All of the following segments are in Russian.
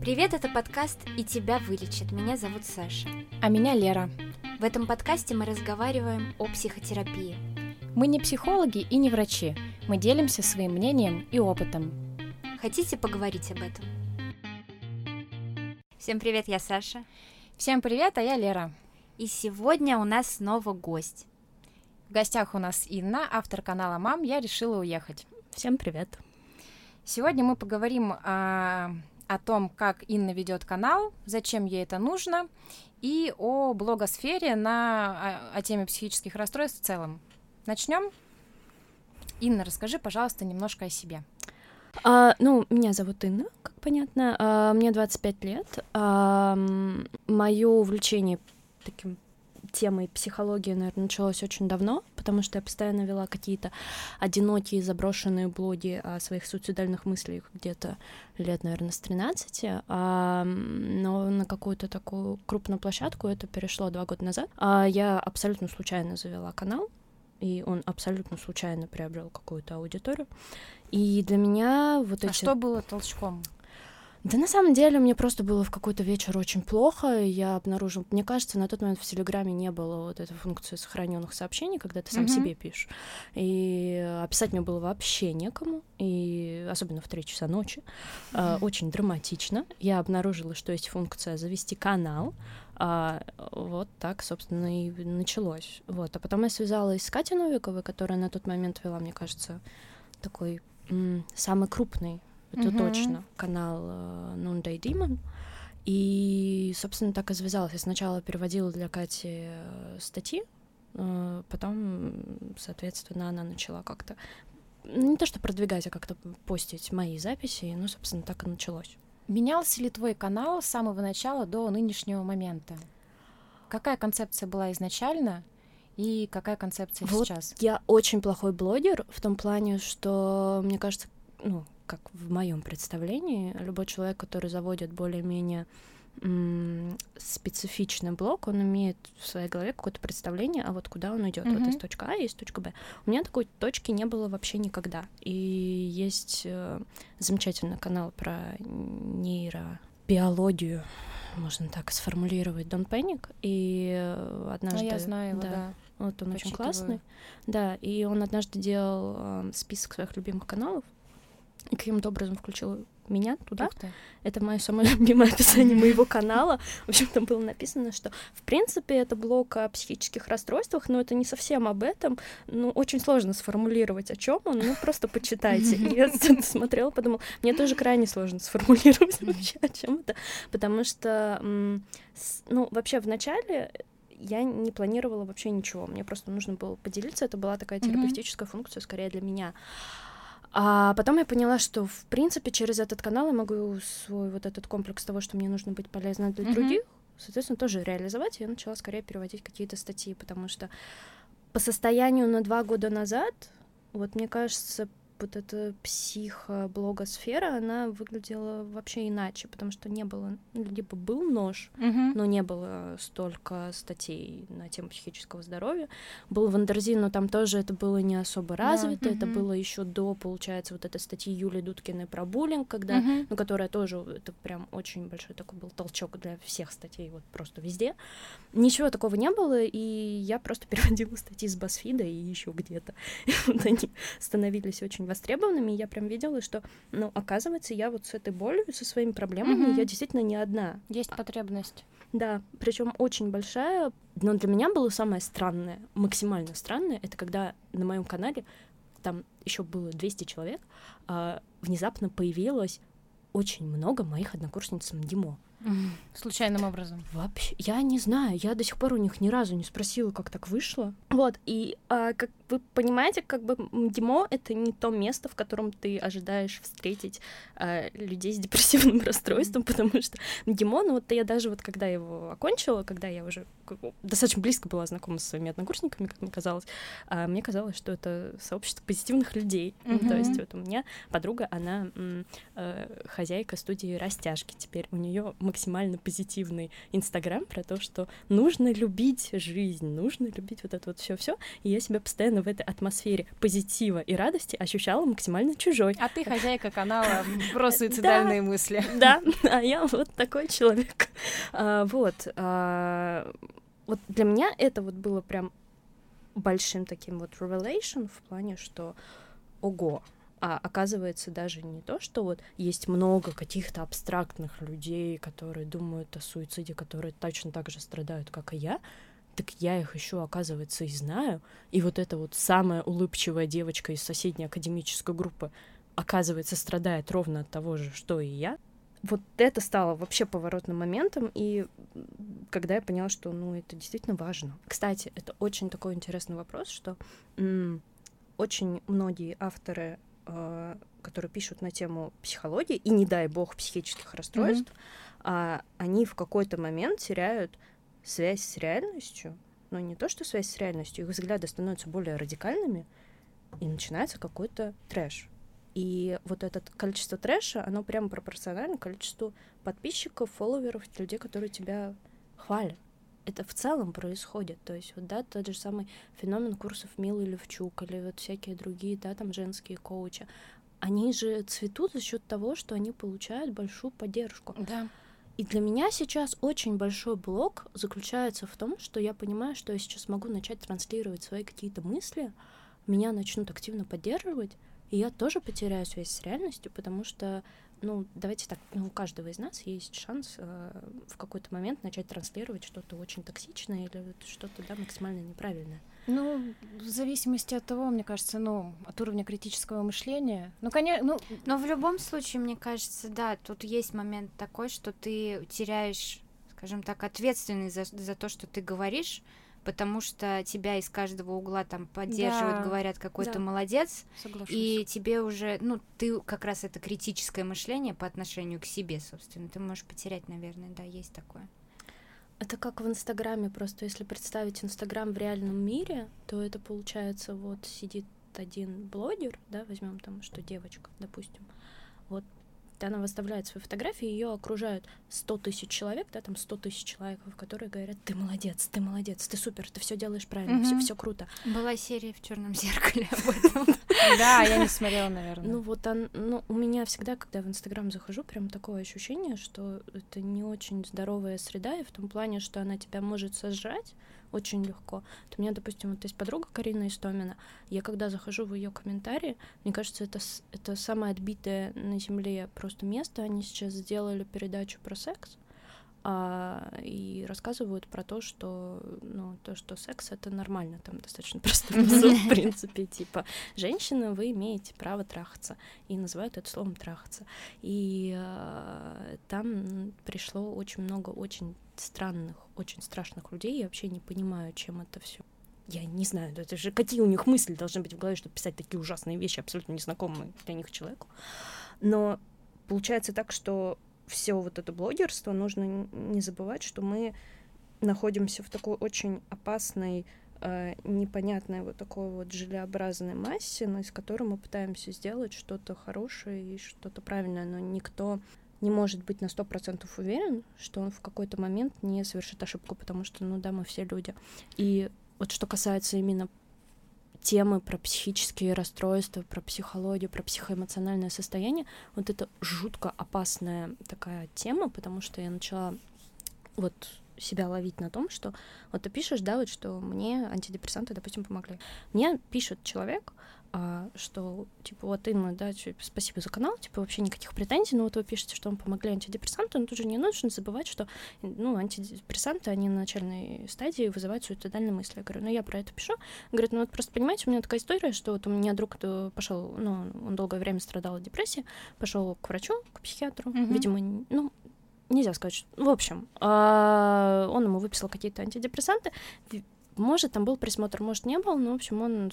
Привет, это подкаст «И тебя вылечат». Меня зовут Саша. А меня Лера. В этом подкасте мы разговариваем о психотерапии. Мы не психологи и не врачи. Мы делимся своим мнением и опытом. Хотите поговорить об этом? Всем привет, я Саша. Всем привет, а я Лера. И сегодня у нас снова гость. В гостях у нас Инна, автор канала «Мам, я решила уехать». Всем привет. Сегодня мы поговорим о о том, как Инна ведет канал, зачем ей это нужно, и о блогосфере на, о, о теме психических расстройств в целом. Начнем. Инна, расскажи, пожалуйста, немножко о себе. А, ну, меня зовут Инна, как понятно. А, мне 25 лет. А, мое увлечение таким темой психологии, наверное, началось очень давно, потому что я постоянно вела какие-то одинокие заброшенные блоги о своих суицидальных мыслях где-то лет, наверное, с 13, а, но на какую-то такую крупную площадку это перешло два года назад. А я абсолютно случайно завела канал, и он абсолютно случайно приобрел какую-то аудиторию. И для меня вот а эти... что было толчком? Да на самом деле мне просто было в какой-то вечер очень плохо. Я обнаружил, мне кажется, на тот момент в Телеграме не было вот этой функции сохраненных сообщений, когда ты сам mm-hmm. себе пишешь. И описать мне было вообще некому, и особенно в 3 часа ночи. Mm-hmm. Очень драматично. Я обнаружила, что есть функция завести канал. А, вот так, собственно, и началось. Вот. А потом я связалась с Катей Новиковой, которая на тот момент вела, мне кажется, такой м- самый крупный это mm-hmm. точно, канал uh, Noonday Demon. И, собственно, так и завязалось. Я сначала переводила для Кати э, статьи, uh, потом, соответственно, она начала как-то ну, не то что продвигать, а как-то постить мои записи, ну, собственно, так и началось. Менялся ли твой канал с самого начала до нынешнего момента? Какая концепция была изначально и какая концепция вот сейчас? Я очень плохой блогер в том плане, что, мне кажется, ну, как в моем представлении, любой человек, который заводит более-менее специфичный блок, он имеет в своей голове какое-то представление, а вот куда он идет. Mm-hmm. Вот есть точка А, есть точка Б. У меня такой точки не было вообще никогда. И есть э, замечательный канал про нейробиологию, можно так сформулировать, Дон Пенник. И э, однажды... А я знаю его, да. да. Вот он очень классный. Да, и он однажды делал э, список своих любимых каналов, и каким-то образом включил меня туда. Это мое самое любимое описание моего канала. В общем, там было написано, что в принципе это блог о психических расстройствах, но это не совсем об этом. Ну, очень сложно сформулировать, о чем он. Ну, просто почитайте. И я смотрела, подумала, мне тоже крайне сложно сформулировать вообще, о чем это. Потому что, ну, вообще в начале я не планировала вообще ничего. Мне просто нужно было поделиться. Это была такая терапевтическая функция скорее для меня. А потом я поняла, что, в принципе, через этот канал я могу свой вот этот комплекс того, что мне нужно быть полезной для mm-hmm. других, соответственно, тоже реализовать. И я начала скорее переводить какие-то статьи, потому что по состоянию на два года назад, вот мне кажется, вот эта психоблогосфера, она выглядела вообще иначе, потому что не было, ну, либо был нож, uh-huh. но не было столько статей на тему психического здоровья. Был Wonderzine, но там тоже это было не особо развито, uh-huh. это было еще до, получается, вот этой статьи Юли Дудкиной про буллинг, когда, uh-huh. ну, которая тоже, это прям очень большой такой был толчок для всех статей, вот просто везде. Ничего такого не было, и я просто переводила статьи с BuzzFeed а и еще где-то. вот они становились очень востребованными, я прям видела, что, ну, оказывается, я вот с этой болью, со своими проблемами, mm-hmm. я действительно не одна. Есть потребность. Да, причем очень большая. Но для меня было самое странное, максимально странное, это когда на моем канале там еще было 200 человек, а, внезапно появилось очень много моих однокурсниц МДИМО. Случайным образом. Вообще, я не знаю, я до сих пор у них ни разу не спросила, как так вышло. Вот, и а, как вы понимаете, как бы МГИМО — это не то место, в котором ты ожидаешь встретить а, людей с депрессивным расстройством, потому что МГИМО, ну вот я даже вот когда его окончила, когда я уже достаточно близко была знакома со своими однокурсниками, как мне казалось, а, мне казалось, что это сообщество позитивных людей. Mm-hmm. Ну, то есть вот у меня подруга, она э, хозяйка студии растяжки теперь, у нее максимально позитивный Инстаграм про то, что нужно любить жизнь, нужно любить вот это вот все все И я себя постоянно в этой атмосфере позитива и радости ощущала максимально чужой. А ты хозяйка канала про суицидальные мысли. Да, а я вот такой человек. А, вот. А, вот для меня это вот было прям большим таким вот revelation в плане, что ого, а оказывается даже не то, что вот есть много каких-то абстрактных людей, которые думают о суициде, которые точно так же страдают, как и я, так я их еще, оказывается, и знаю. И вот эта вот самая улыбчивая девочка из соседней академической группы, оказывается, страдает ровно от того же, что и я. Вот это стало вообще поворотным моментом, и когда я поняла, что, ну, это действительно важно. Кстати, это очень такой интересный вопрос, что очень многие авторы Э, которые пишут на тему психологии и, не дай бог, психических расстройств, mm-hmm. а, они в какой-то момент теряют связь с реальностью, но не то, что связь с реальностью, их взгляды становятся более радикальными, и начинается какой-то трэш. И вот это количество трэша, оно прямо пропорционально количеству подписчиков, фолловеров, людей, которые тебя хвалят это в целом происходит. То есть, вот, да, тот же самый феномен курсов Милы Левчук или вот всякие другие, да, там женские коучи, они же цветут за счет того, что они получают большую поддержку. Да. И для меня сейчас очень большой блок заключается в том, что я понимаю, что я сейчас могу начать транслировать свои какие-то мысли, меня начнут активно поддерживать, и я тоже потеряю связь с реальностью, потому что ну, давайте так, ну, у каждого из нас есть шанс э, в какой-то момент начать транслировать что-то очень токсичное или что-то, да, максимально неправильное. Ну, в зависимости от того, мне кажется, ну, от уровня критического мышления. Ну, конечно, ну... Но в любом случае, мне кажется, да, тут есть момент такой, что ты теряешь, скажем так, ответственность за, за то, что ты говоришь, потому что тебя из каждого угла там поддерживают, да. говорят, какой да. ты молодец, Соглашусь. и тебе уже, ну, ты как раз это критическое мышление по отношению к себе, собственно, ты можешь потерять, наверное, да, есть такое. Это как в Инстаграме, просто если представить Инстаграм в реальном мире, то это получается, вот сидит один блогер, да, возьмем там, что девочка, допустим, вот она выставляет свои фотографии, ее окружают 100 тысяч человек, да, там 100 тысяч человек, которые говорят, ты молодец, ты молодец, ты супер, ты все делаешь правильно, все, все круто. Была серия в черном зеркале об этом. Да, я не смотрела, наверное. Ну вот, ну у меня всегда, когда в Инстаграм захожу, прям такое ощущение, что это не очень здоровая среда, и в том плане, что она тебя может сожрать, очень легко. Вот у меня, допустим, вот есть подруга Карина Истомина. Я когда захожу в ее комментарии, мне кажется, это, это самое отбитое на земле просто место. Они сейчас сделали передачу про секс а, и рассказывают про то, что, ну, то, что секс это нормально, там достаточно просто в принципе, типа, женщина, вы имеете право трахаться, и называют это словом трахаться. И а, там пришло очень много очень странных, очень страшных людей, я вообще не понимаю, чем это все я не знаю, это же какие у них мысли должны быть в голове, чтобы писать такие ужасные вещи, абсолютно незнакомые для них человеку. Но получается так, что все вот это блогерство, нужно не забывать, что мы находимся в такой очень опасной, э, непонятной вот такой вот желеобразной массе, но из которой мы пытаемся сделать что-то хорошее и что-то правильное, но никто не может быть на сто процентов уверен, что он в какой-то момент не совершит ошибку, потому что, ну да, мы все люди. И вот что касается именно темы про психические расстройства, про психологию, про психоэмоциональное состояние, вот это жутко опасная такая тема, потому что я начала вот себя ловить на том, что вот ты пишешь, да, вот что мне антидепрессанты, допустим, помогли. Мне пишет человек, а, что, типа, вот Инна, да, спасибо за канал, типа, вообще никаких претензий, но вот вы пишете, что вам помогли антидепрессанты, но тут же не нужно забывать, что, ну, антидепрессанты, они на начальной стадии вызывают суицидальные мысли. Я говорю, ну, я про это пишу. Говорит, ну, вот просто понимаете, у меня такая история, что вот у меня друг пошел, ну, он долгое время страдал от депрессии, пошел к врачу, к психиатру, mm-hmm. видимо, ну, нельзя сказать, что... В общем, а, он ему выписал какие-то антидепрессанты, может, там был присмотр, может, не был, но, в общем, он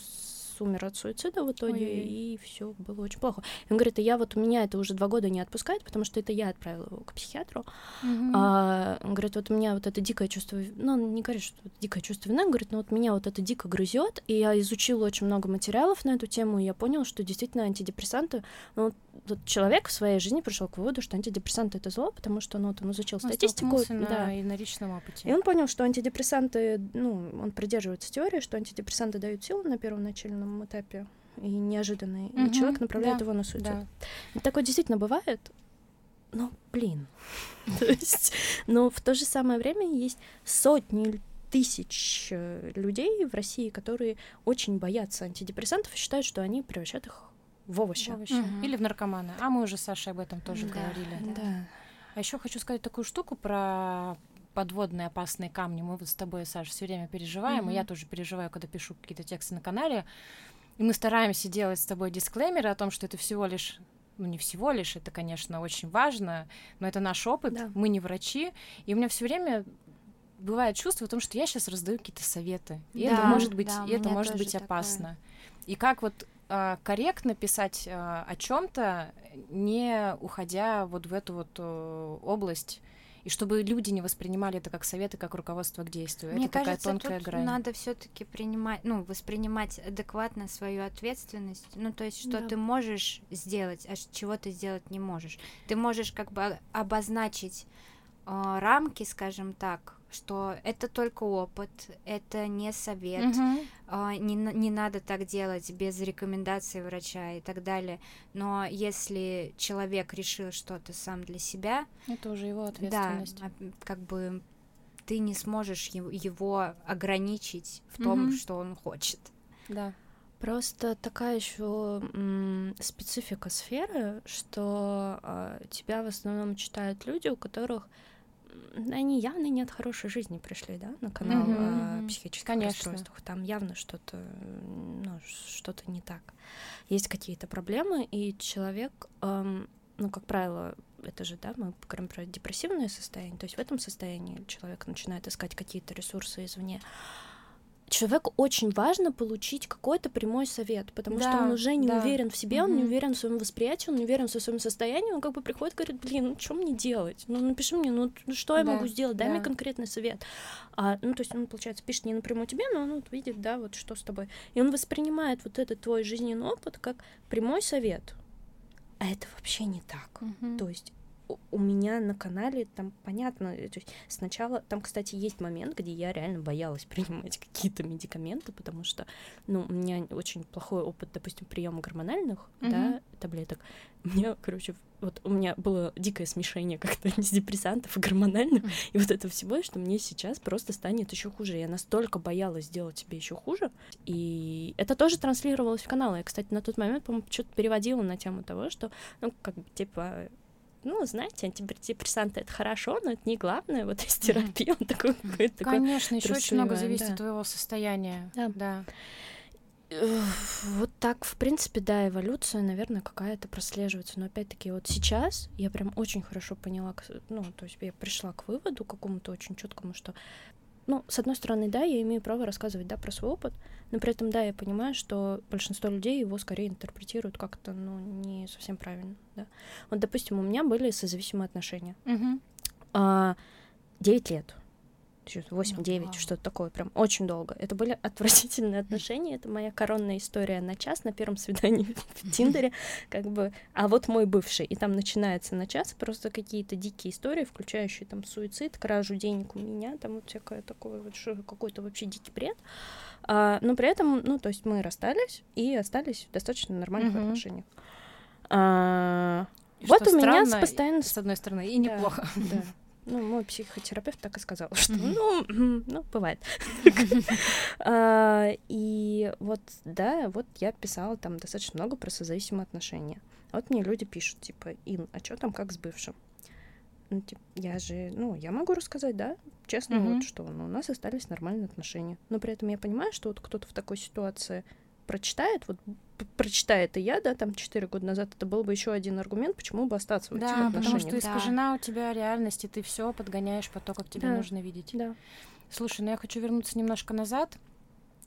умер от суицида в итоге, Ой. и все было очень плохо. Он говорит, а я вот у меня это уже два года не отпускает, потому что это я отправила его к психиатру. Mm-hmm. А, он говорит, вот у меня вот это дикое чувство, ну, он не говорит, что это дикое чувство вины, он говорит, ну вот меня вот это дико грызет, и я изучила очень много материалов на эту тему, и я поняла, что действительно антидепрессанты, ну, человек в своей жизни пришел к выводу, что антидепрессанты это зло, потому что ну, вот он изучил он статистику. На, да. и на личном опыте. И он понял, что антидепрессанты, ну, он придерживается теории, что антидепрессанты дают силу на первом начальном этапе и неожиданные, угу, и человек направляет да, его на суицид. Да. Такое действительно бывает, но, блин, то есть, но в то же самое время есть сотни тысяч э, людей в России, которые очень боятся антидепрессантов и считают, что они превращают их в овощи. В овощи. Угу. Или в наркоманы. А мы уже с Сашей об этом тоже да, говорили. Да. да. А еще хочу сказать такую штуку про подводные опасные камни. Мы вот с тобой, Саша, все время переживаем, угу. и я тоже переживаю, когда пишу какие-то тексты на канале. И мы стараемся делать с тобой дисклеймеры о том, что это всего лишь ну не всего лишь, это, конечно, очень важно, но это наш опыт, да. мы не врачи, и у меня все время бывает чувство о том, что я сейчас раздаю какие-то советы, и да, это может быть, да, и это может быть опасно. И как вот э, корректно писать э, о чем-то, не уходя вот в эту вот э, область и чтобы люди не воспринимали это как советы, как руководство к действию. Мне это кажется, такая тонкая тут грань. надо все-таки принимать, ну, воспринимать адекватно свою ответственность. Ну, то есть, что Да. ты можешь сделать, а чего ты сделать не можешь. Ты можешь как бы обозначить э, рамки, скажем так, что это только опыт, это не совет, Мгм. а, не, не надо так делать без рекомендации врача и так далее. Но если человек решил что-то сам для себя, Это уже его да, ответственность. а, как бы ты не сможешь его ограничить в том, Мгм. что он хочет. Да. Просто такая еще специфика сферы, что а, тебя в основном читают люди, у которых они явно не от хорошей жизни пришли, да, на канал о мгм. психических Конечно. расстройствах. Там явно что-то, ну, что-то не так. Есть какие-то проблемы, и человек, эм, ну, как правило, это же, да, мы говорим про депрессивное состояние, то есть в этом состоянии человек начинает искать какие-то ресурсы извне. Человеку очень важно получить какой-то прямой совет, потому что Да, он уже не да. уверен в себе, он не уверен в своем восприятии, он не уверен в своем состоянии, он как бы приходит и говорит, блин, ну что мне делать? Ну напиши мне, ну ну, что я Да, могу сделать, дай мне да. конкретный совет. А, ну то есть он, получается, пишет не напрямую тебе, но он вот видит, да, вот что с тобой. И он воспринимает вот этот твой жизненный опыт как прямой совет. А это вообще не так. Мгм. То есть у- у меня на канале там понятно, э, то есть сначала там, кстати, есть момент, где я реально боялась принимать какие-то медикаменты, потому что, ну, у меня очень плохой опыт, допустим, приема гормональных, да, таблеток. Мне, короче, вот у меня было дикое смешение как-то антидепрессантов и гормональных, и вот это всего, что мне сейчас просто станет еще хуже. Я настолько боялась сделать себе еще хуже, и это тоже транслировалось в канал. Я, кстати, на тот момент, по-моему, что-то переводила на тему того, что, ну, как бы, типа, ну, знаете, антидепрессанты это хорошо, но это не главное, вот есть терапия, он такой какой-то. Конечно, еще очень много зависит от твоего состояния. Да. да. Э, Вот так, в принципе, да, эволюция, наверное, какая-то прослеживается. Но опять-таки, вот сейчас я прям очень хорошо поняла, ну, то есть я пришла к выводу какому-то очень четкому, что, ну, с одной стороны, да, я имею право рассказывать, да, про свой опыт, но при этом, да, я понимаю, что большинство людей его скорее интерпретируют как-то, ну, не совсем правильно, да. Вот, допустим, у меня были созависимые отношения. Мгм. А, 9 лет. 8-9, вау. что-то такое, прям очень долго. Это были отвратительные отношения, это моя коронная история на час на первом свидании в Тиндере, как бы, а вот мой бывший, и там начинается на час просто какие-то дикие истории, включающие там суицид, кражу денег у меня, там вот всякое такое вот, какой-то вообще дикий бред. А, но при этом, ну, то есть мы расстались и остались в достаточно нормальных Мгм. отношениях. А, И вот у меня странно, постоянно с одной стороны, и Да, неплохо. Да. Ну, мой психотерапевт так и сказал, что, ну, ну, бывает. А, И вот, да, вот я писала там достаточно много про созависимые отношения. Вот мне люди пишут, типа, Ин, а что там как с бывшим? Ну, типа, я же, ну, я могу рассказать, да, честно, вот что, ну, у нас остались нормальные отношения. Но при этом я понимаю, что вот кто-то в такой ситуации прочитает, вот п- прочитает и я, да, там 4 года назад, это был бы еще один аргумент, почему бы остаться в этих Да, потому отношениях. что Да. искажена у тебя реальность, и ты все подгоняешь под то, как тебе Да. нужно видеть. Да. Слушай, ну я хочу вернуться немножко назад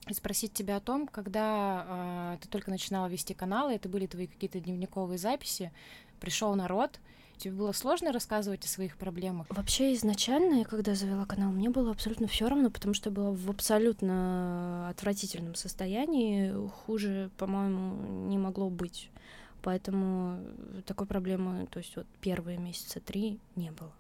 и спросить тебя о том, когда а, ты только начинала вести канал, и это были твои какие-то дневниковые записи, пришел народ, тебе было сложно рассказывать о своих проблемах? Вообще изначально, я когда завела канал, мне было абсолютно все равно, потому что я была в абсолютно отвратительном состоянии. Хуже, по-моему, не могло быть. Поэтому такой проблемы, то есть вот первые месяца три не было.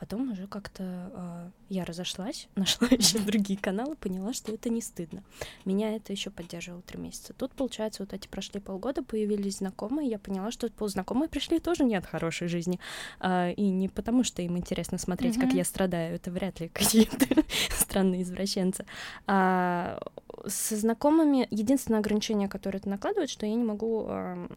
Потом уже как-то э, я разошлась, нашла еще другие каналы, поняла, что это не стыдно. Меня это еще поддерживало три месяца. Тут, получается, вот эти прошли полгода, появились знакомые, я поняла, что ползнакомые пришли тоже не от хорошей жизни. Э, и не потому, что им интересно смотреть, mm-hmm. как я страдаю, это вряд ли какие-то странные извращенцы. А со знакомыми единственное ограничение, которое это накладывает, что я не могу э,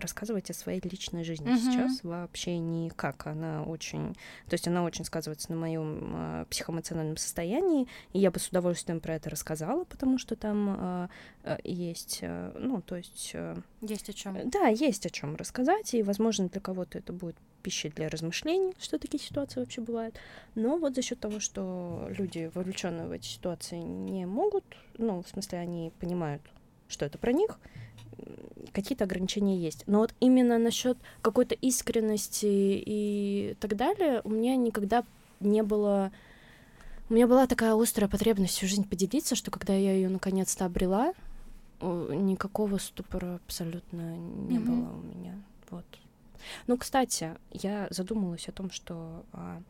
рассказывать о своей личной жизни mm-hmm. сейчас вообще никак. Она очень, то есть она очень сказывается на моем э, психоэмоциональном состоянии, и я бы с удовольствием про это рассказала, потому что там э, э, есть, э, ну, то есть... Э, есть о чем. Да, есть о чем рассказать, и, возможно, для кого-то это будет пищей для размышлений, что такие ситуации вообще бывают. Но вот за счет того, что люди, вовлеченные в эти ситуации, не могут, ну, в смысле, они понимают, что это про них, какие-то ограничения есть. Но вот именно насчет какой-то искренности и так далее у меня никогда не было... У меня была такая острая потребность всю жизнь поделиться, что когда я ее наконец-то обрела, никакого ступора абсолютно не mm-hmm. было у меня. Вот. Ну, кстати, я задумалась о том, что а,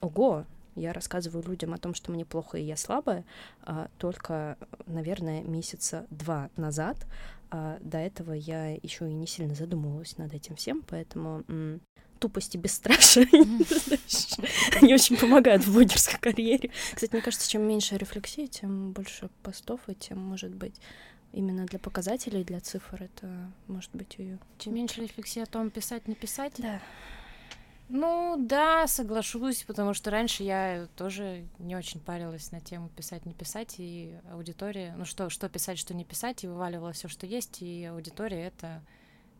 ого, я рассказываю людям о том, что мне плохо и я слабая, а, только, наверное, месяца два назад. А до этого я еще и не сильно задумывалась над этим всем, поэтому м- тупость и бесстрашие, они очень помогают в блогерской карьере. Кстати, мне кажется, чем меньше рефлексии, тем больше постов, и тем, может быть, именно для показателей, для цифр это может быть ее. Чем меньше рефлексии о том, писать, не писать. Да. Ну да, соглашусь, потому что раньше я тоже не очень парилась на тему писать, не писать, и аудитория, ну что, что писать, что не писать, и вываливала все, что есть, и аудитории это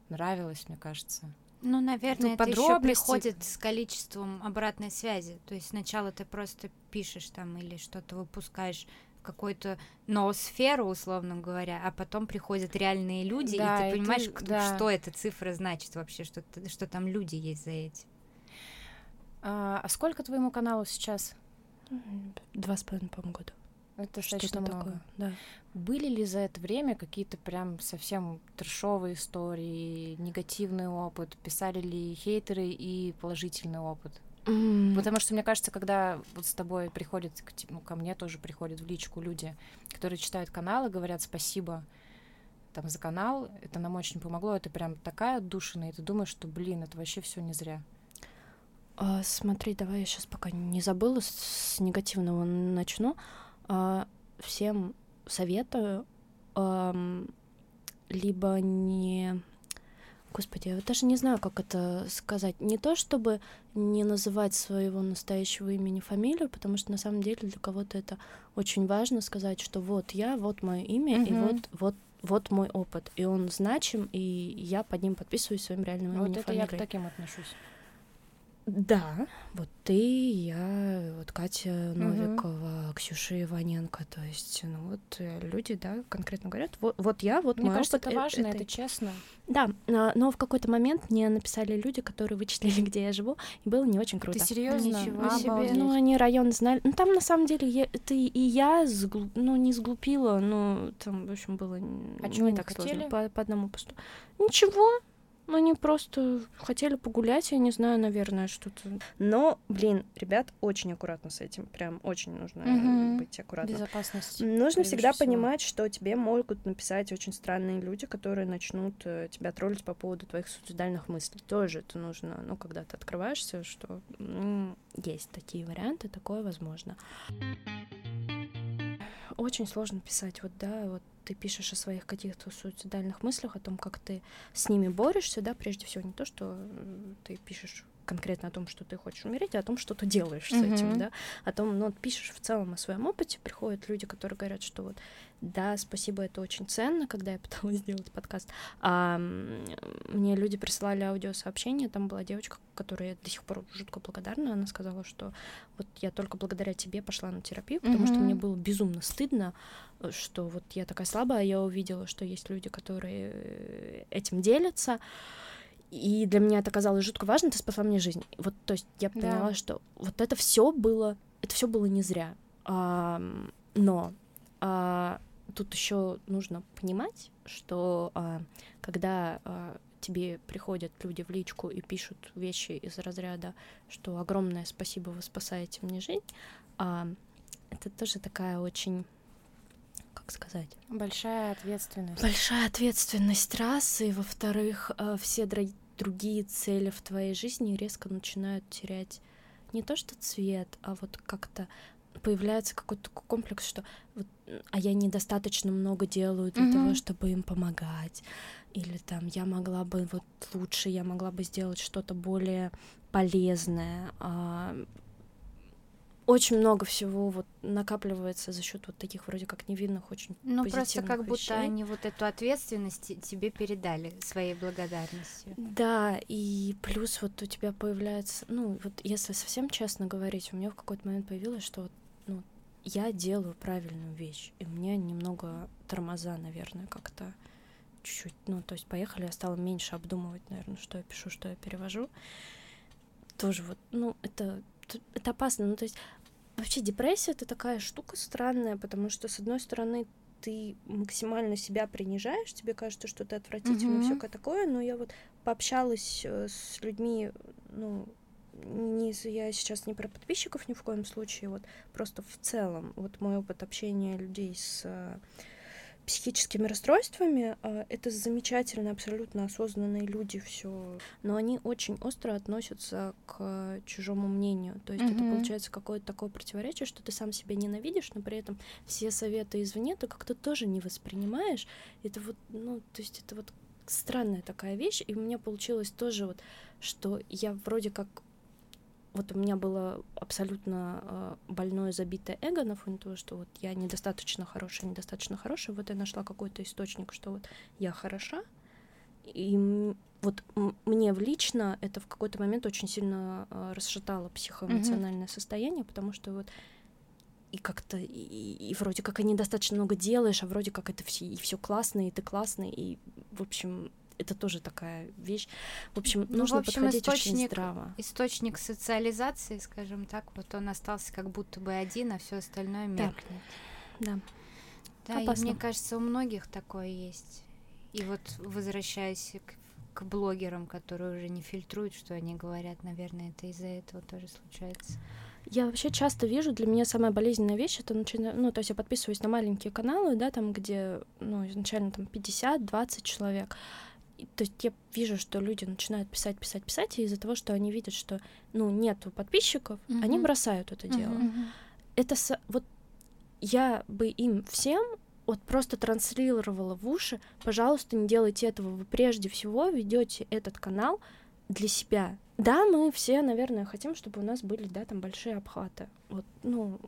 нравилось, мне кажется. Ну, наверное, это еще приходит с количеством обратной связи. То есть сначала ты просто пишешь там или что-то выпускаешь в какую-то ноосферу, условно говоря, а потом приходят реальные люди, да, и ты понимаешь, ты, кто, да. что эта цифра значит вообще, что, что там люди есть за этим. А, а сколько твоему каналу сейчас? Два с половиной, по-моему, года. Это достаточно много. Такое, да. Были ли за это время какие-то прям совсем трешовые истории, негативный опыт? Писали ли хейтеры и положительный опыт? Mm. Потому что мне кажется, когда вот с тобой приходят, ну, ко мне тоже приходят в личку люди, которые читают канал и говорят спасибо там за канал, это нам очень помогло, это прям такая отдушина, и ты думаешь, что, блин, это вообще все не зря. А, смотри, давай я сейчас пока не забыла, с, с негативного начну. А, всем советую а, либо не... Господи, я даже не знаю, как это сказать. Не то, чтобы не называть своего настоящего имени фамилию, потому что на самом деле для кого-то это очень важно сказать, что вот я, вот мое имя, mm-hmm. и вот, вот вот мой опыт, и он значим, и я под ним подписываюсь своим реальным именем. Вот это фамилией. я к таким отношусь. Да, вот ты, я, вот Катя Новикова, угу. Ксюша Иваненко, то есть, ну вот э, люди, да, конкретно говорят, вот, вот я, вот мне мой кажется, опыт. это важно, это, это честно. Да, но в какой-то момент мне написали люди, которые вычислили, где я живу, и было не очень круто. Ты серьезно? Ничего себе. Ну, они район знали. Ну, там на самом деле я, ты и я, сглу... ну, не сглупила, но там, в общем, было а не так хотели? сложно по, по одному посту. Ничего, ну, они просто хотели погулять, я не знаю, наверное, что-то. Но, блин, ребят, очень аккуратно с этим. Прям очень нужно угу. быть аккуратным. Безопасность. Нужно всегда всего. понимать, что тебе могут написать очень странные люди, которые начнут э, тебя троллить по поводу твоих суицидальных мыслей. Тоже это нужно, ну, когда ты открываешься, что ну, есть такие варианты, такое возможно. Очень сложно писать, вот, да, вот ты пишешь о своих каких-то суицидальных мыслях, о том, как ты с ними борешься, да, прежде всего не то, что ты пишешь конкретно о том, что ты хочешь умереть, а о том, что ты делаешь mm-hmm. с этим, да, о том, ну, пишешь в целом о своем опыте, приходят люди, которые говорят, что вот, да, спасибо, это очень ценно, когда я пыталась сделать подкаст, а мне люди присылали аудиосообщения, там была девочка, которая до сих пор жутко благодарна, она сказала, что вот я только благодаря тебе пошла на терапию, потому mm-hmm. что мне было безумно стыдно, что вот я такая слабая, я увидела, что есть люди, которые э, этим делятся, и для меня это казалось жутко важно, ты спасла мне жизнь. Вот, то есть я поняла, да. что вот это все было, это все было не зря. А, но а, тут еще нужно понимать, что а, когда а, тебе приходят люди в личку и пишут вещи из разряда, что огромное спасибо, вы спасаете мне жизнь, а, это тоже такая очень как сказать? Большая ответственность. Большая ответственность раз, и во-вторых, а, все другие цели в твоей жизни резко начинают терять не то что цвет, а вот как-то появляется какой-то комплекс, что вот, а я недостаточно много делаю для mm-hmm. того, чтобы им помогать, или там я могла бы вот лучше, я могла бы сделать что-то более полезное. А, очень много всего вот накапливается за счет вот таких вроде как невинных, очень Ну просто как вещей. будто они вот эту ответственность тебе передали своей благодарностью. Да, и плюс вот у тебя появляется, ну вот если совсем честно говорить, у меня в какой-то момент появилось, что вот, ну я делаю правильную вещь, и мне немного тормоза, наверное, как-то чуть-чуть, ну то есть поехали, я стала меньше обдумывать, наверное, что я пишу, что я перевожу. Тоже вот, ну это это опасно. Ну, то есть вообще депрессия это такая штука странная, потому что, с одной стороны, ты максимально себя принижаешь, тебе кажется, что ты отвратительный, mm-hmm. все такое, но я вот пообщалась э, с людьми, ну, не, я сейчас не про подписчиков ни в коем случае, вот просто в целом, вот мой опыт общения людей с э, психическими расстройствами. А, это замечательные, абсолютно осознанные люди, все. Но они очень остро относятся к чужому мнению. То есть mm-hmm. это получается какое-то такое противоречие, что ты сам себя ненавидишь, но при этом все советы извне ты как-то тоже не воспринимаешь. Это вот, ну, то есть это вот странная такая вещь, и у меня получилось тоже вот, что я вроде как вот у меня было абсолютно э, больное забитое эго на фоне того, что вот я недостаточно хорошая, недостаточно хорошая. Вот я нашла какой-то источник, что вот я хороша. И вот мне в лично это в какой-то момент очень сильно э, расшатало психоэмоциональное mm-hmm. состояние, потому что вот и как-то и, и вроде как и недостаточно много делаешь, а вроде как это все и все классно, и ты классный, и в общем это тоже такая вещь. В общем, ну, нужно в общем, подходить источник, очень здраво. Источник социализации, скажем так, вот он остался как будто бы один, а все остальное меркнет. Да. Да, да и мне кажется, у многих такое есть. И вот возвращаясь к, к блогерам, которые уже не фильтруют, что они говорят, наверное, это из-за этого тоже случается. Я вообще часто вижу, для меня самая болезненная вещь, это начина... ну, то есть я подписываюсь на маленькие каналы, да, там, где, ну, изначально там 50-20 человек, то есть я вижу, что люди начинают писать, писать, писать, и из-за того, что они видят, что ну нету подписчиков, uh-huh. они бросают это дело. Uh-huh. Это со... вот я бы им всем вот просто транслировала в уши, пожалуйста, не делайте этого. Вы прежде всего ведете этот канал для себя. Да, мы все, наверное, хотим, чтобы у нас были, да, там большие обхваты. Вот, ну,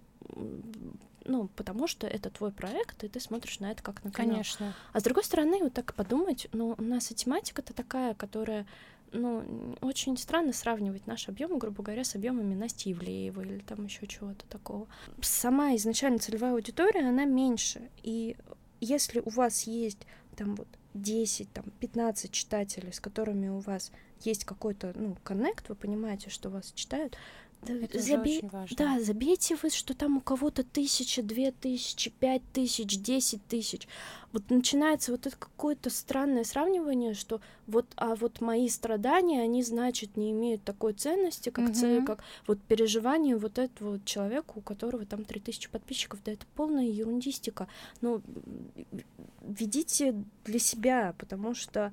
ну, потому что это твой проект, и ты смотришь на это как на канал. Конечно. А с другой стороны, вот так подумать, ну, у нас и тематика-то такая, которая, ну, очень странно сравнивать наш объем, грубо говоря, с объемами Насти Ивлеевой или там еще чего-то такого. Сама изначально целевая аудитория, она меньше, и если у вас есть там вот 10, там, 15 читателей, с которыми у вас есть какой-то, ну, коннект, вы понимаете, что вас читают, это Заби... очень важно. Да, забейте вы, что там у кого-то тысяча, две тысячи, пять тысяч, десять тысяч. Вот начинается вот это какое-то странное сравнивание, что вот, а вот мои страдания, они, значит, не имеют такой ценности, как, угу. цель, как вот переживание вот этого вот человека, у которого там три тысячи подписчиков. Да это полная ерундистика. Но ведите для себя, потому что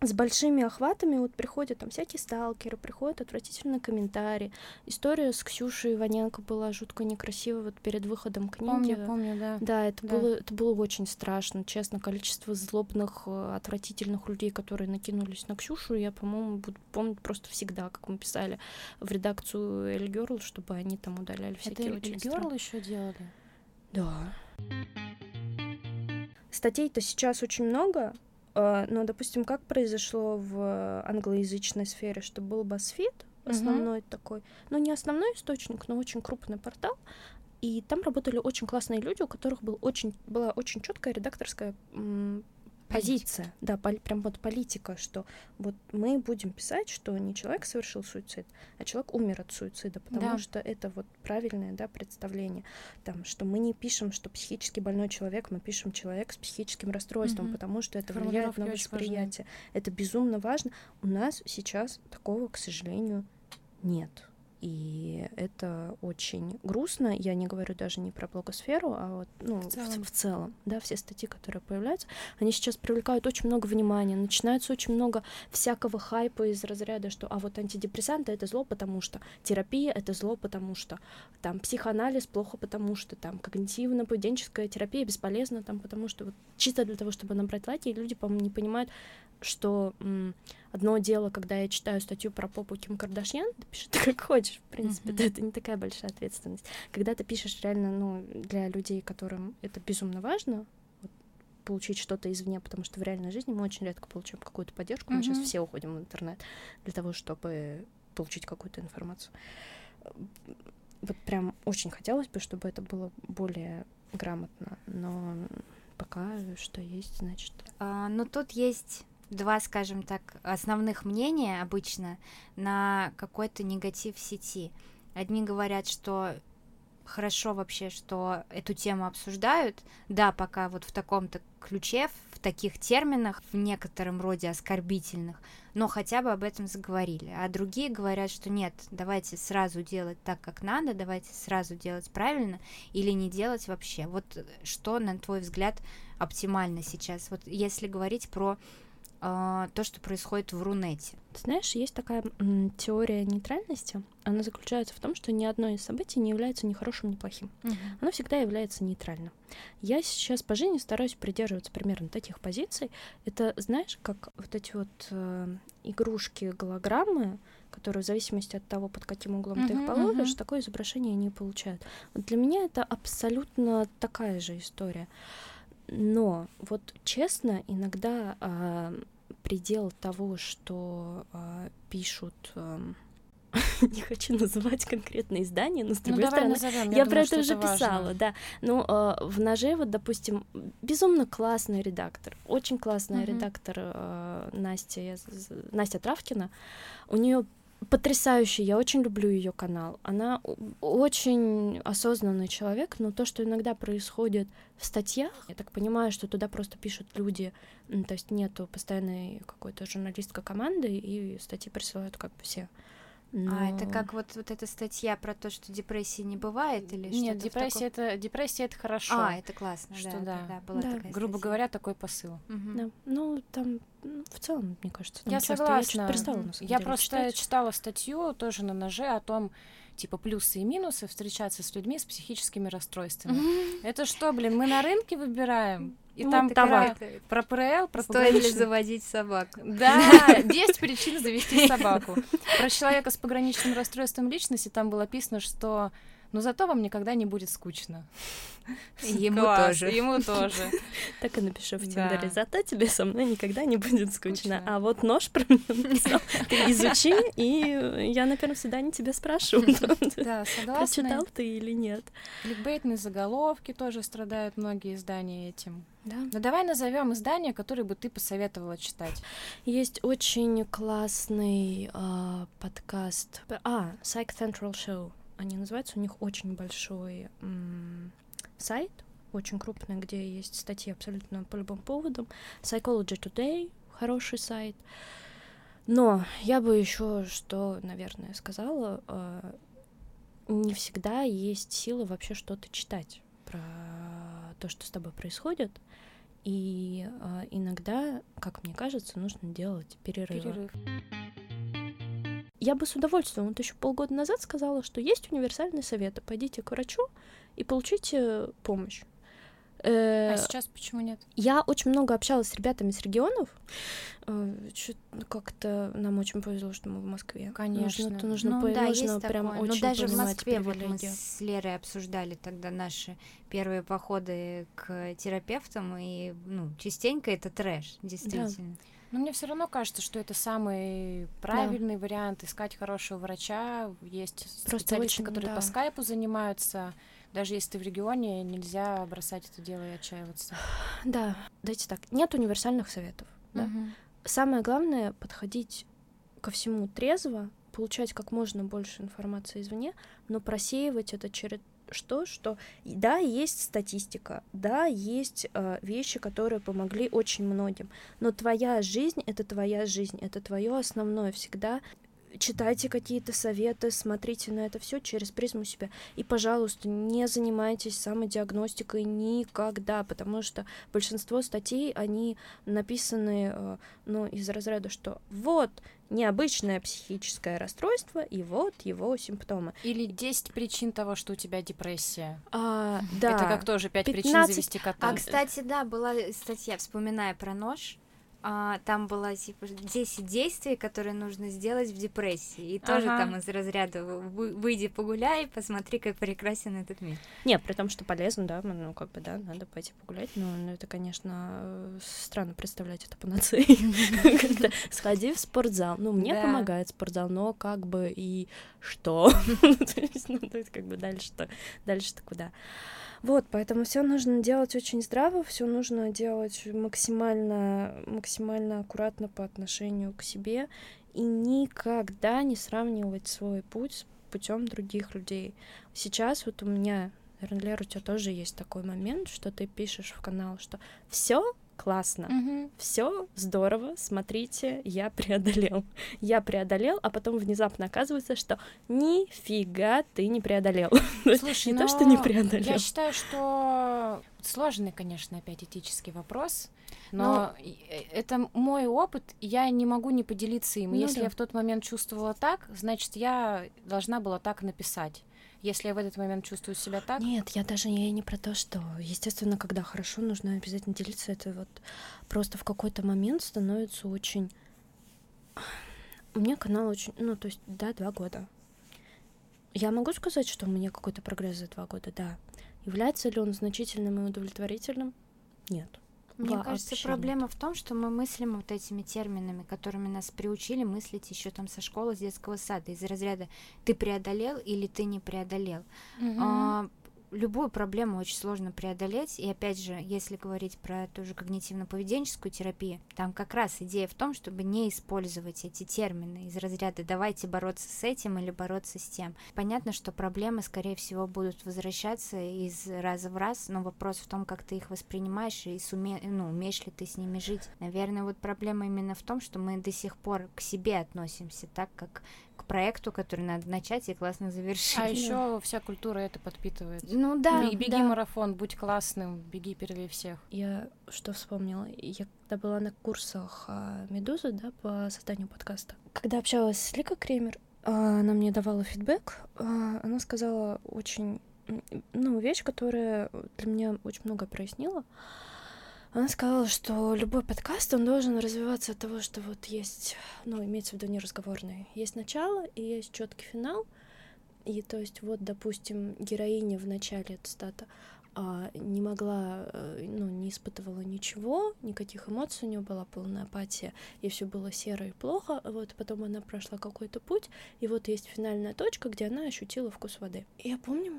с большими охватами вот приходят там всякие сталкеры, приходят отвратительные комментарии. История с Ксюшей Иваненко была жутко некрасивая вот перед выходом книги. Помню, помню, да. Да, это, да. Было, это было очень страшно, честно. Количество злобных, э, отвратительных людей, которые накинулись на Ксюшу, я, по-моему, буду помнить просто всегда, как мы писали в редакцию Эль Герл, чтобы они там удаляли всякие это очень Герл еще делали? Да. Статей-то сейчас очень много, но, допустим, как произошло в англоязычной сфере, что был BuzzFeed, основной uh-huh. такой, ну не основной источник, но очень крупный портал, и там работали очень классные люди, у которых был очень, была очень четкая редакторская позиция, да, пол- прям вот политика, что вот мы будем писать, что не человек совершил суицид, а человек умер от суицида, потому Да. что это вот правильное, да, представление, там, что мы не пишем, что психически больной человек, мы пишем человек с психическим расстройством, Мгм. потому что это влияет на восприятие. Это безумно важно. У нас сейчас такого, к сожалению, нет. И это очень грустно. Я не говорю даже не про блогосферу, а вот ну, в, целом. в целом. Да, все статьи, которые появляются, они сейчас привлекают очень много внимания. Начинается очень много всякого хайпа из разряда, что а вот антидепрессанты это зло, потому что терапия это зло, потому что там психоанализ плохо, потому что там когнитивно-поведенческая терапия бесполезна, там потому что вот чисто для того, чтобы набрать лайки, люди, по-моему, не понимают, что одно дело, когда я читаю статью про попу Ким Кардашьян, ты пишешь ты как хочешь, в принципе, да, это не такая большая ответственность. Когда ты пишешь реально, ну, для людей, которым это безумно важно, вот, получить что-то извне, потому что в реальной жизни мы очень редко получаем какую-то поддержку, мы сейчас все уходим в интернет для того, чтобы получить какую-то информацию. Вот прям очень хотелось бы, чтобы это было более грамотно, но пока что есть, значит. А, Но тут есть два, скажем так, основных мнения обычно на какой-то негатив в сети. Одни говорят, что хорошо вообще, что эту тему обсуждают. Да, пока вот в таком-то ключе, в таких терминах, в некотором роде оскорбительных, но хотя бы об этом заговорили. А другие говорят, что нет, давайте сразу делать так, как надо, давайте сразу делать правильно или не делать вообще. Вот что, на твой взгляд, оптимально сейчас? Вот если говорить про а, то, что происходит в Рунете. Ты знаешь, есть такая м, теория нейтральности. Она заключается в том, что ни одно из событий не является ни хорошим, ни плохим. Оно всегда является нейтральным. Я сейчас по жизни стараюсь придерживаться примерно таких позиций. Это, знаешь, как вот эти вот э, игрушки, голограммы, которые в зависимости от того, под каким углом ты их положишь, мгм. такое изображение они получают. Вот для меня это абсолютно такая же история. Но вот честно, иногда а, предел того, что а, пишут, ам, не хочу называть конкретные издания, но с Ну, другой давай стороны, назовем. я, думаю, про это уже важно. писала, да. Ну, э, в ноже, вот, допустим, безумно классный редактор, очень классная Мгм. редактор э, Настя, я Настя Травкина. У нее потрясающий, я очень люблю ее канал. Она очень осознанный человек, но то, что иногда происходит в статьях, я так понимаю, что туда просто пишут люди, то есть нету постоянной какой-то журналистской команды, и статьи присылают как бы все. А это Но- как вот, вот эта статья про то, что депрессии не бывает или Нет, что-то в депрессия таком? это депрессия это хорошо. А, это классно, Что да, да. да, была Да. такая Грубо статья. говоря, такой посыл. Мгм. Да, ну там м, в целом, мне кажется, там Я часто. согласна. Я перестала, на самом Я деле, просто читать. читала статью тоже на ноже о том, типа плюсы и минусы встречаться с людьми с психическими расстройствами. Это что, блин, мы на рынке выбираем? И Ну, там товар. про, про ПРЛ, про Стоит ли заводить собаку? Да, 10 причин завести собаку. Про человека с пограничным расстройством личности там было написано, что ну зато вам никогда не будет скучно. Ему тоже. Ему тоже. Так и напишу в Да. Тиндере. Зато тебе со мной никогда не будет скучно. А вот нож про меня написал. Ты изучи, и я на первом свидании тебя спрошу. Да, согласна. Прочитал ты или нет? Кликбейтные заголовки тоже страдают многие издания этим. Да. Ну давай назовем издания, которые бы ты посоветовала читать. Есть очень классный а, подкаст. А, Psych Central Show. Они называются. У них очень большой м, сайт, очень крупный, где есть статьи абсолютно по любым поводам. Psychology Today хороший сайт. Но я бы еще что, наверное, сказала, а, не всегда есть сила вообще что-то читать про то, что с тобой происходит. И а, иногда, как мне кажется, нужно делать перерывы. Перерыв. Я бы с удовольствием, вот еще полгода назад сказала, что есть универсальные советы. Пойдите к врачу и получите помощь. Э, А сейчас почему нет? Я очень много общалась с ребятами с регионов. Э, чё- Как-то нам очень повезло, что мы в Москве. Конечно. Нужно, нужно, Ну по- да, нужно есть прям такое. очень Ну даже в Москве вот мы с Лерой обсуждали тогда наши первые походы к терапевтам, и ну, частенько это трэш, действительно. Но мне все равно кажется, что это самый правильный вариант искать хорошего врача. Есть Просто специалисты, очень, которые да. по скайпу занимаются. даже если ты в регионе, нельзя бросать это дело и отчаиваться. Да, дайте так, нет универсальных советов. Да? Угу. Самое главное подходить ко всему трезво, получать как можно больше информации извне, но просеивать это через что, что да, есть статистика, да, есть э, вещи, которые помогли очень многим, но твоя жизнь это твоя жизнь, это твое основное всегда читайте какие-то советы, смотрите на это все через призму себя. И, пожалуйста, не занимайтесь самодиагностикой никогда, потому что большинство статей, они написаны, э, ну, из разряда, что вот, необычное психическое расстройство, и вот его симптомы. Или 10 причин того, что у тебя депрессия. А, да. Это как тоже 5 15... причин завести кота. А, кстати, да, была статья, вспоминая про нож, а, там было типа 10 действий, которые нужно сделать в депрессии. И тоже ага. там из разряда выйди погуляй, посмотри, как прекрасен этот мир. Не, при том, что полезно, да, ну как бы, да, надо пойти погулять, но ну, это, конечно, странно представлять это панацеей. Сходи в спортзал. Ну, мне помогает спортзал, но как бы и что? Ну, то есть, как бы дальше-то, дальше-то куда? Вот, поэтому все нужно делать очень здраво, все нужно делать максимально, максимально аккуратно по отношению к себе и никогда не сравнивать свой путь с путем других людей. Сейчас вот у меня, наверное, у тебя тоже есть такой момент, что ты пишешь в канал, что все классно, угу. все здорово, смотрите, я преодолел. Я преодолел, а потом внезапно оказывается, что нифига ты не преодолел. Слушай, не то, что не преодолел. Я считаю, что сложный, конечно, опять этический вопрос. Но, но э, это мой опыт, я не могу не поделиться им. Ну, Если да. я в тот момент чувствовала так, значит, я должна была так написать если я в этот момент чувствую себя так? Нет, я даже я не про то, что, естественно, когда хорошо, нужно обязательно делиться. Это вот просто в какой-то момент становится очень... У меня канал очень, ну, то есть, да, два года. Я могу сказать, что у меня какой-то прогресс за два года, да. Является ли он значительным и удовлетворительным? Нет. Мне Вообще кажется, проблема в том, что мы мыслим вот этими терминами, которыми нас приучили мыслить еще там со школы, с детского сада, из разряда ты преодолел или ты не преодолел. Угу. А, любую проблему очень сложно преодолеть. И опять же, если говорить про ту же когнитивно-поведенческую терапию, там как раз идея в том, чтобы не использовать эти термины из разряда «давайте бороться с этим» или «бороться с тем». Понятно, что проблемы, скорее всего, будут возвращаться из раза в раз, но вопрос в том, как ты их воспринимаешь и суме... ну, умеешь ли ты с ними жить. Наверное, вот проблема именно в том, что мы до сих пор к себе относимся так, как к проекту, который надо начать и классно завершить. А еще вся культура это подпитывает. Ну да. Беги да. марафон, будь классным, беги первее всех. Я что вспомнила? Я когда была на курсах а, Медузы, да, по созданию подкаста, когда общалась с Лика Кремер, а, она мне давала фидбэк, а, она сказала очень, ну, вещь, которая для меня очень много прояснила. Она сказала, что любой подкаст, он должен развиваться от того, что вот есть, ну, имеется в виду не разговорный, есть начало и есть четкий финал, и то есть вот, допустим, героиня в начале цитата не могла, э, ну, не испытывала ничего, никаких эмоций у нее была полная апатия, и все было серо и плохо. Вот потом она прошла какой-то путь, и вот есть финальная точка, где она ощутила вкус воды. Я помню,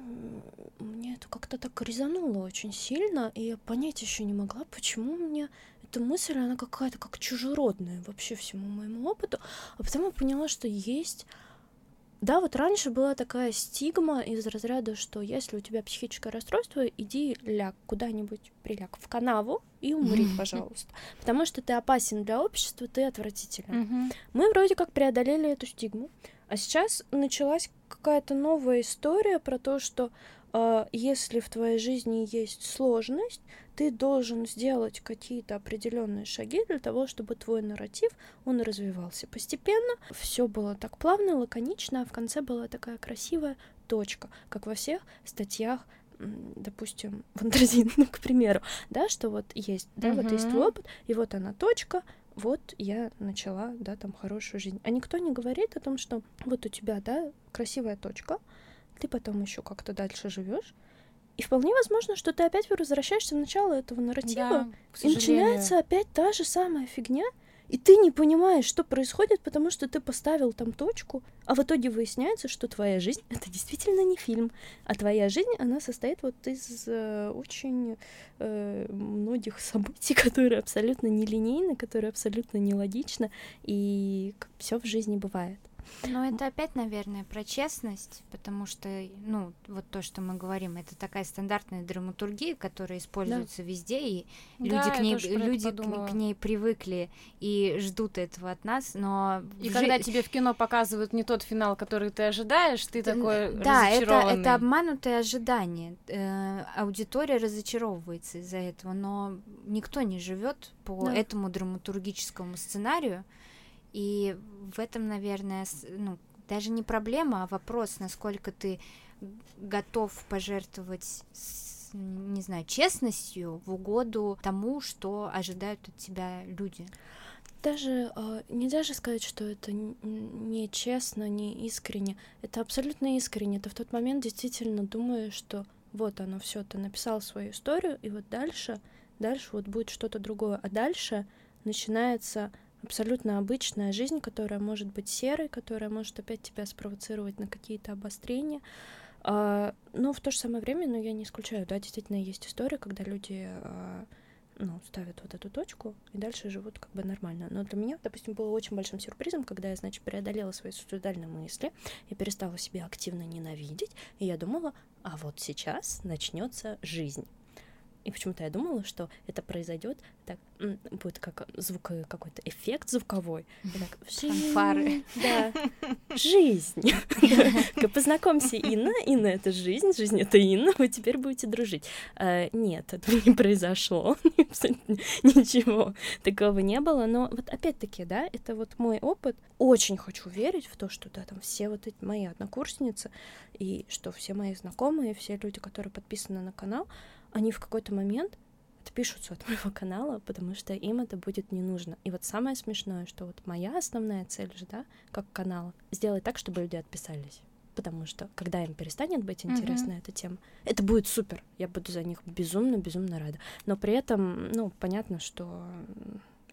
мне это как-то так резануло очень сильно, и я понять еще не могла, почему мне эта мысль, она какая-то как чужеродная вообще всему моему опыту, а потом я поняла, что есть да, вот раньше была такая стигма из разряда, что если у тебя психическое расстройство, иди ляг куда-нибудь, приляг в канаву и умри, пожалуйста. Потому что ты опасен для общества, ты отвратителен. Мы вроде как преодолели эту стигму, а сейчас началась какая-то новая история про то, что если в твоей жизни есть сложность, ты должен сделать какие-то определенные шаги для того, чтобы твой нарратив, он развивался постепенно. Все было так плавно, лаконично, а в конце была такая красивая точка, как во всех статьях допустим, в Андерзин, ну, к примеру, да, что вот есть, да, uh-huh. вот есть твой опыт, и вот она точка, вот я начала, да, там хорошую жизнь. А никто не говорит о том, что вот у тебя, да, красивая точка, ты потом еще как-то дальше живешь, и вполне возможно, что ты опять возвращаешься в начало этого нарратива, да, и начинается опять та же самая фигня, и ты не понимаешь, что происходит, потому что ты поставил там точку, а в итоге выясняется, что твоя жизнь — это действительно не фильм, а твоя жизнь, она состоит вот из э, очень э, многих событий, которые абсолютно нелинейны, которые абсолютно нелогичны, и все в жизни бывает. Но это опять, наверное, про честность, потому что, ну, вот то, что мы говорим, это такая стандартная драматургия, которая используется да. везде, и да, люди, к ней, люди к, к ней привыкли и ждут этого от нас, но... И когда жи... тебе в кино показывают не тот финал, который ты ожидаешь, ты такой Да, это, это обманутое ожидание. Э, аудитория разочаровывается из-за этого, но никто не живет по да. этому драматургическому сценарию, и в этом, наверное, ну, даже не проблема, а вопрос, насколько ты готов пожертвовать не знаю, честностью в угоду тому, что ожидают от тебя люди. Даже э, нельзя же сказать, что это не честно, не искренне. Это абсолютно искренне. Это в тот момент действительно думаю, что вот оно все, ты написал свою историю, и вот дальше, дальше вот будет что-то другое. А дальше начинается абсолютно обычная жизнь, которая может быть серой, которая может опять тебя спровоцировать на какие-то обострения. А, но в то же самое время, ну, я не исключаю, да, действительно есть история, когда люди а, ну, ставят вот эту точку и дальше живут как бы нормально. Но для меня, допустим, было очень большим сюрпризом, когда я, значит, преодолела свои суицидальные мысли, я перестала себя активно ненавидеть, и я думала, а вот сейчас начнется жизнь. И почему-то я думала, что это произойдет так, будет как звук, какой-то эффект звуковой. Так, Фанфары. Да. Жизнь. Познакомься, Инна. Инна — это жизнь, жизнь — это Инна, вы теперь будете дружить. А, нет, этого не произошло. Ничего такого не было. Но вот опять-таки, да, это вот мой опыт. Очень хочу верить в то, что, да, там все вот эти мои однокурсницы, и что все мои знакомые, все люди, которые подписаны на канал, они в какой-то момент отпишутся от моего канала, потому что им это будет не нужно. И вот самое смешное, что вот моя основная цель же, да, как канала, сделать так, чтобы люди отписались. Потому что когда им перестанет быть интересна mm-hmm. эта тема, это будет супер. Я буду за них безумно-безумно рада. Но при этом, ну, понятно, что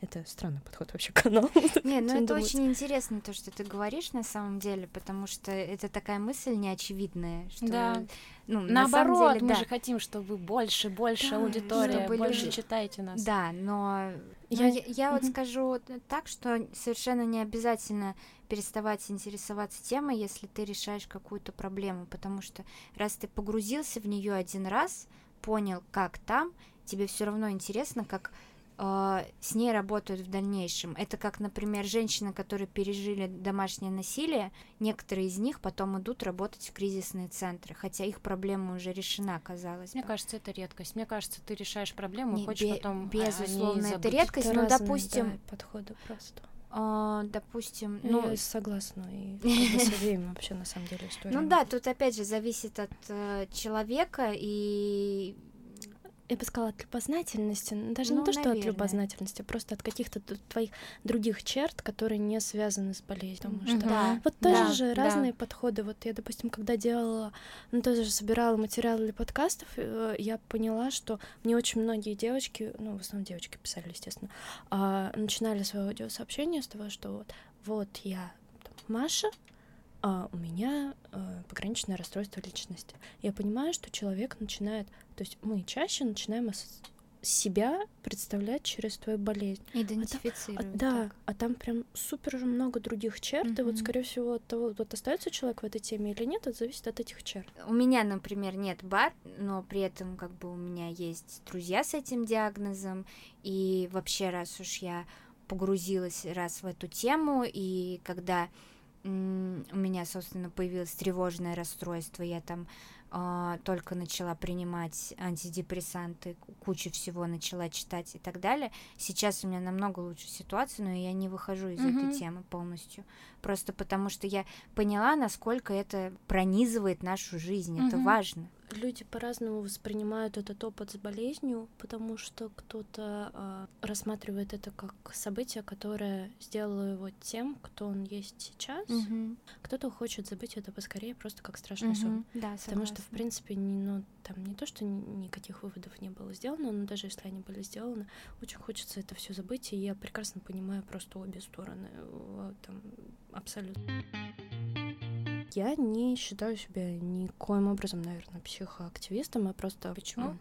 это странный подход вообще к каналу. Не, ну это очень интересно то, что ты говоришь на самом деле, потому что это такая мысль неочевидная, что да. ну, наоборот, деле, мы да. же хотим, чтобы больше, больше да, аудитория, чтобы больше люди... читайте нас. Да, но я, я, я вот скажу так, что совершенно не обязательно переставать интересоваться темой, если ты решаешь какую-то проблему, потому что раз ты погрузился в нее один раз, понял, как там, тебе все равно интересно, как с ней работают в дальнейшем. Это как, например, женщины, которые пережили домашнее насилие, некоторые из них потом идут работать в кризисные центры, хотя их проблема уже решена, казалось Мне бы. кажется, это редкость. Мне кажется, ты решаешь проблему, Не, хочешь бе- потом Безусловно, это редкость, это но, разные, допустим... Да, подходы просто. А, допустим, ну, я согласна и с обеими вообще на самом деле история. Ну да, тут опять же зависит от э, человека и я бы сказала, от любознательности, даже ну, не то, что наверное. от любознательности, а просто от каких-то твоих других черт, которые не связаны с болезнью. Потому что да, вот тоже да, же да. разные подходы. Вот я, допустим, когда делала, ну, тоже собирала материалы для подкастов, э, я поняла, что мне очень многие девочки, ну, в основном девочки писали, естественно, а, начинали свое аудиосообщение с того, что вот, вот я Маша, а у меня э, пограничное расстройство личности. Я понимаю, что человек начинает, то есть мы чаще начинаем себя представлять через твою болезнь. Идентифицировать. А там, а, да, а там прям супер много других черт, mm-hmm. и вот, скорее всего, от того, вот остается человек в этой теме или нет, это зависит от этих черт. У меня, например, нет бар, но при этом как бы у меня есть друзья с этим диагнозом, и вообще, раз уж я погрузилась раз в эту тему, и когда у меня, собственно, появилось тревожное расстройство, я там только начала принимать антидепрессанты, кучу всего начала читать и так далее. Сейчас у меня намного лучше ситуация, но я не выхожу из mm-hmm. этой темы полностью. Просто потому что я поняла, насколько это пронизывает нашу жизнь. Mm-hmm. Это важно люди по-разному воспринимают этот опыт с болезнью, потому что кто-то э, рассматривает это как событие, которое сделало его тем, кто он есть сейчас. Mm-hmm. Кто-то хочет забыть это поскорее, просто как страшный mm-hmm. сон. Да, потому что что, в принципе, не, ну, там не то, что никаких выводов не было сделано, но даже если они были сделаны, очень хочется это все забыть, и я прекрасно понимаю просто обе стороны, там, абсолютно. Я не считаю себя никоим образом, наверное, психоактивистом, а просто... Почему?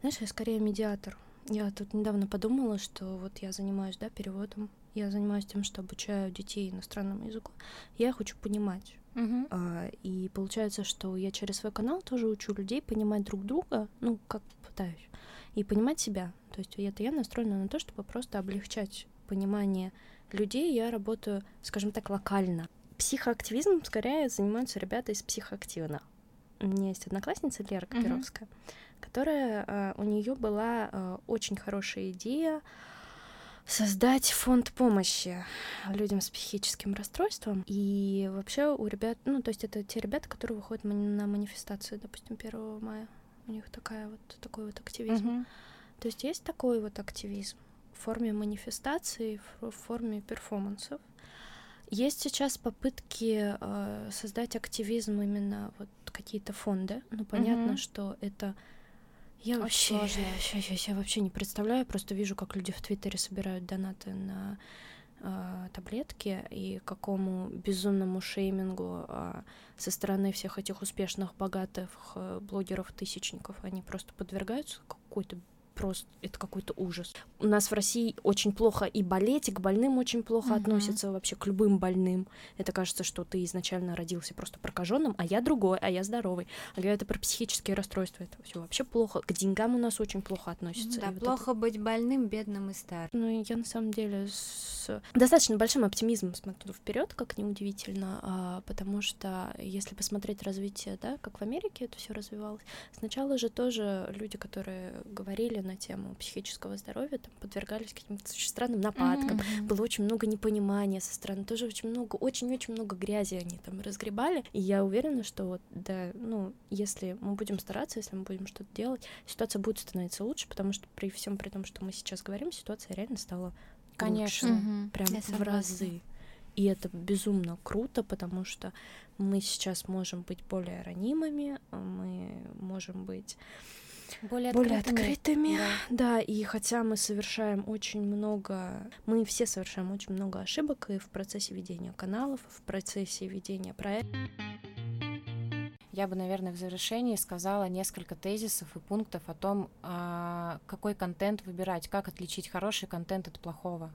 Знаешь, я скорее медиатор. Я тут недавно подумала, что вот я занимаюсь, да, переводом, я занимаюсь тем, что обучаю детей иностранному языку. Я хочу понимать. Uh-huh. А, и получается, что я через свой канал тоже учу людей понимать друг друга, ну, как пытаюсь, и понимать себя. То есть это я настроена на то, чтобы просто облегчать понимание людей. Я работаю, скажем так, локально. Психоактивизмом скорее занимаются ребята из психоактивных. У меня есть одноклассница Лера Копировская, uh-huh. которая а, у нее была а, очень хорошая идея создать фонд помощи людям с психическим расстройством. И вообще у ребят, ну, то есть это те ребята, которые выходят на манифестацию, допустим, 1 мая. У них такая вот такой вот активизм. Uh-huh. То есть есть такой вот активизм в форме манифестаций, в форме перформансов. Есть сейчас попытки э, создать активизм именно вот какие-то фонды. Ну, понятно, mm-hmm. что это я Очень вообще, сложно. Я, я, я вообще не представляю, просто вижу, как люди в Твиттере собирают донаты на э, таблетки и какому безумному шеймингу э, со стороны всех этих успешных, богатых э, блогеров-тысячников они просто подвергаются какой-то просто это какой-то ужас. У нас в России очень плохо и болеть, и к больным очень плохо uh-huh. относятся вообще к любым больным. Это кажется, что ты изначально родился просто прокаженным, а я другой, а я здоровый. А когда это про психические расстройства, это все вообще плохо. К деньгам у нас очень плохо относятся. Да, плохо это... быть больным, бедным и старым. Ну, я на самом деле с достаточно большим оптимизмом смотрю вперед, как неудивительно, а, потому что если посмотреть развитие, да, как в Америке это все развивалось, сначала же тоже люди, которые говорили на тему психического здоровья, там подвергались каким-то очень странным нападкам, mm-hmm. было очень много непонимания со стороны, тоже очень много, очень-очень много грязи они там разгребали, и я уверена, что вот, да, ну, если мы будем стараться, если мы будем что-то делать, ситуация будет становиться лучше, потому что при всем при том, что мы сейчас говорим, ситуация реально стала Конечно, лучше, mm-hmm. прям я в разы. И это безумно круто, потому что мы сейчас можем быть более ранимыми, мы можем быть более, более открытыми. Да. да, и хотя мы совершаем очень много, мы все совершаем очень много ошибок и в процессе ведения каналов, в процессе ведения проекта. Я бы, наверное, в завершении сказала несколько тезисов и пунктов о том, а, какой контент выбирать, как отличить хороший контент от плохого.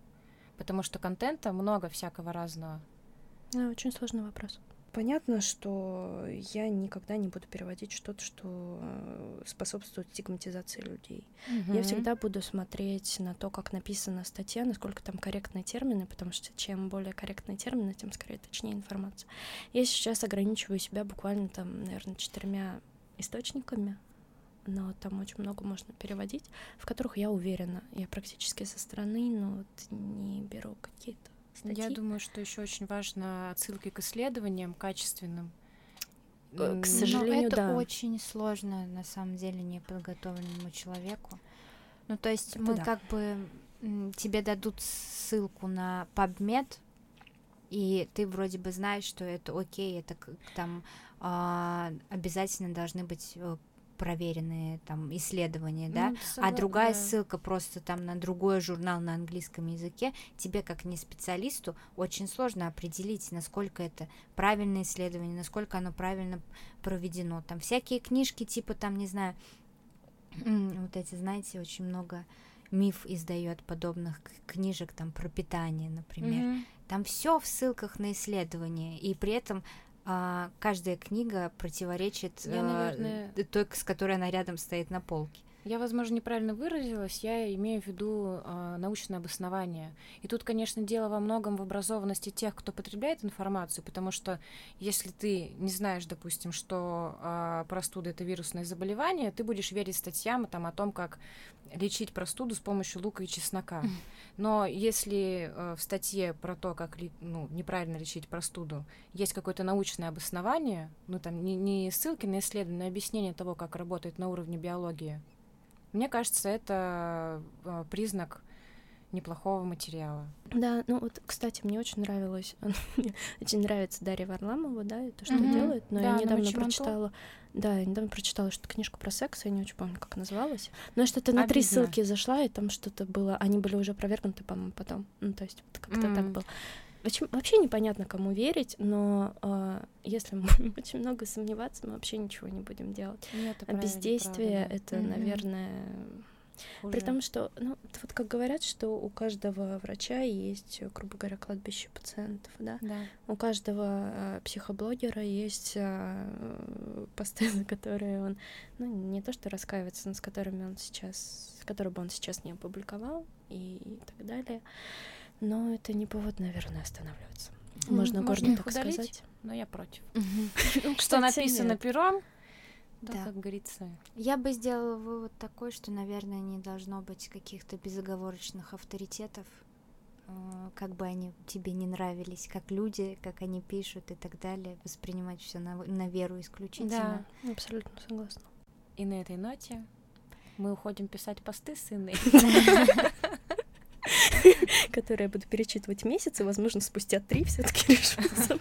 Потому что контента много всякого разного. Да, очень сложный вопрос. Понятно, что я никогда не буду переводить что-то, что э, способствует стигматизации людей. Угу. Я всегда буду смотреть на то, как написана статья, насколько там корректные термины, потому что чем более корректные термины, тем скорее точнее информация. Я сейчас ограничиваю себя буквально там, наверное, четырьмя источниками, но там очень много можно переводить, в которых я уверена. Я практически со стороны, но вот не беру какие-то статьи. Я думаю, что еще очень важно отсылки к исследованиям качественным. Э, к сожалению, Но это да. очень сложно, на самом деле, неподготовленному человеку. Ну, то есть это мы да. как бы тебе дадут ссылку на PubMed, и ты вроде бы знаешь, что это окей, это там а, обязательно должны быть э, проверенные там исследования, да, ну, а другая да. ссылка просто там на другой журнал на английском языке, тебе как не специалисту очень сложно определить, насколько это правильное исследование, насколько оно правильно проведено. Там всякие книжки типа там, не знаю, вот эти, знаете, очень много миф издает подобных книжек там про питание, например. Mm-hmm. Там все в ссылках на исследования, и при этом а, каждая книга противоречит Я, наверное... э, той, с которой она рядом стоит на полке. Я, возможно, неправильно выразилась, я имею в виду э, научное обоснование. И тут, конечно, дело во многом в образованности тех, кто потребляет информацию, потому что если ты не знаешь, допустим, что э, простуда это вирусное заболевание, ты будешь верить статьям там, о том, как лечить простуду с помощью лука и чеснока. Но если э, в статье про то, как ну, неправильно лечить простуду, есть какое-то научное обоснование, ну там не, не ссылки на исследования, а объяснение того, как работает на уровне биологии, мне кажется, это э, признак неплохого материала. Да, ну вот, кстати, мне очень нравилось, мне очень нравится Дарья Варламова, да, и то, что mm-hmm. делает, но да, я недавно прочитала, да, я недавно прочитала что книжку про секс, я не очень помню, как называлась, но я что-то на три ссылки зашла, и там что-то было, они были уже опровергнуты, по-моему, потом, ну, то есть вот как-то mm-hmm. так было. Вообще, вообще непонятно, кому верить, но э, если мы будем очень много сомневаться, мы вообще ничего не будем делать. Нет, а бездействие — это, mm-hmm. наверное Хуже. При том, что, ну, вот как говорят, что у каждого врача есть, грубо говоря, кладбище пациентов, да? да. У каждого э, психоблогера есть э, посты, за которые он, ну, не то что раскаивается, но с которыми он сейчас, которые бы он сейчас не опубликовал и, и так далее. Но это не повод, наверное, останавливаться. Можно, гордо так удалить, сказать. Но я против. Что написано пером, да, да, как говорится. Я бы сделала вывод такой, что, наверное, не должно быть каких-то безоговорочных авторитетов, э, как бы они тебе не нравились, как люди, как они пишут и так далее, воспринимать все на, на веру исключительно. Да, абсолютно согласна. И на этой ноте мы уходим писать посты с Инной. Которые я буду перечитывать месяцы, возможно, спустя три все-таки решу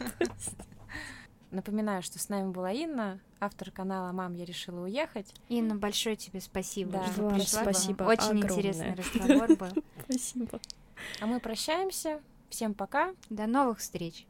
Напоминаю, что с нами была Инна, автор канала «Мам, я решила уехать». Инна, большое тебе спасибо, да, что пришла. Спасибо Очень огромное. интересный разговор был. Спасибо. А мы прощаемся. Всем пока. До новых встреч.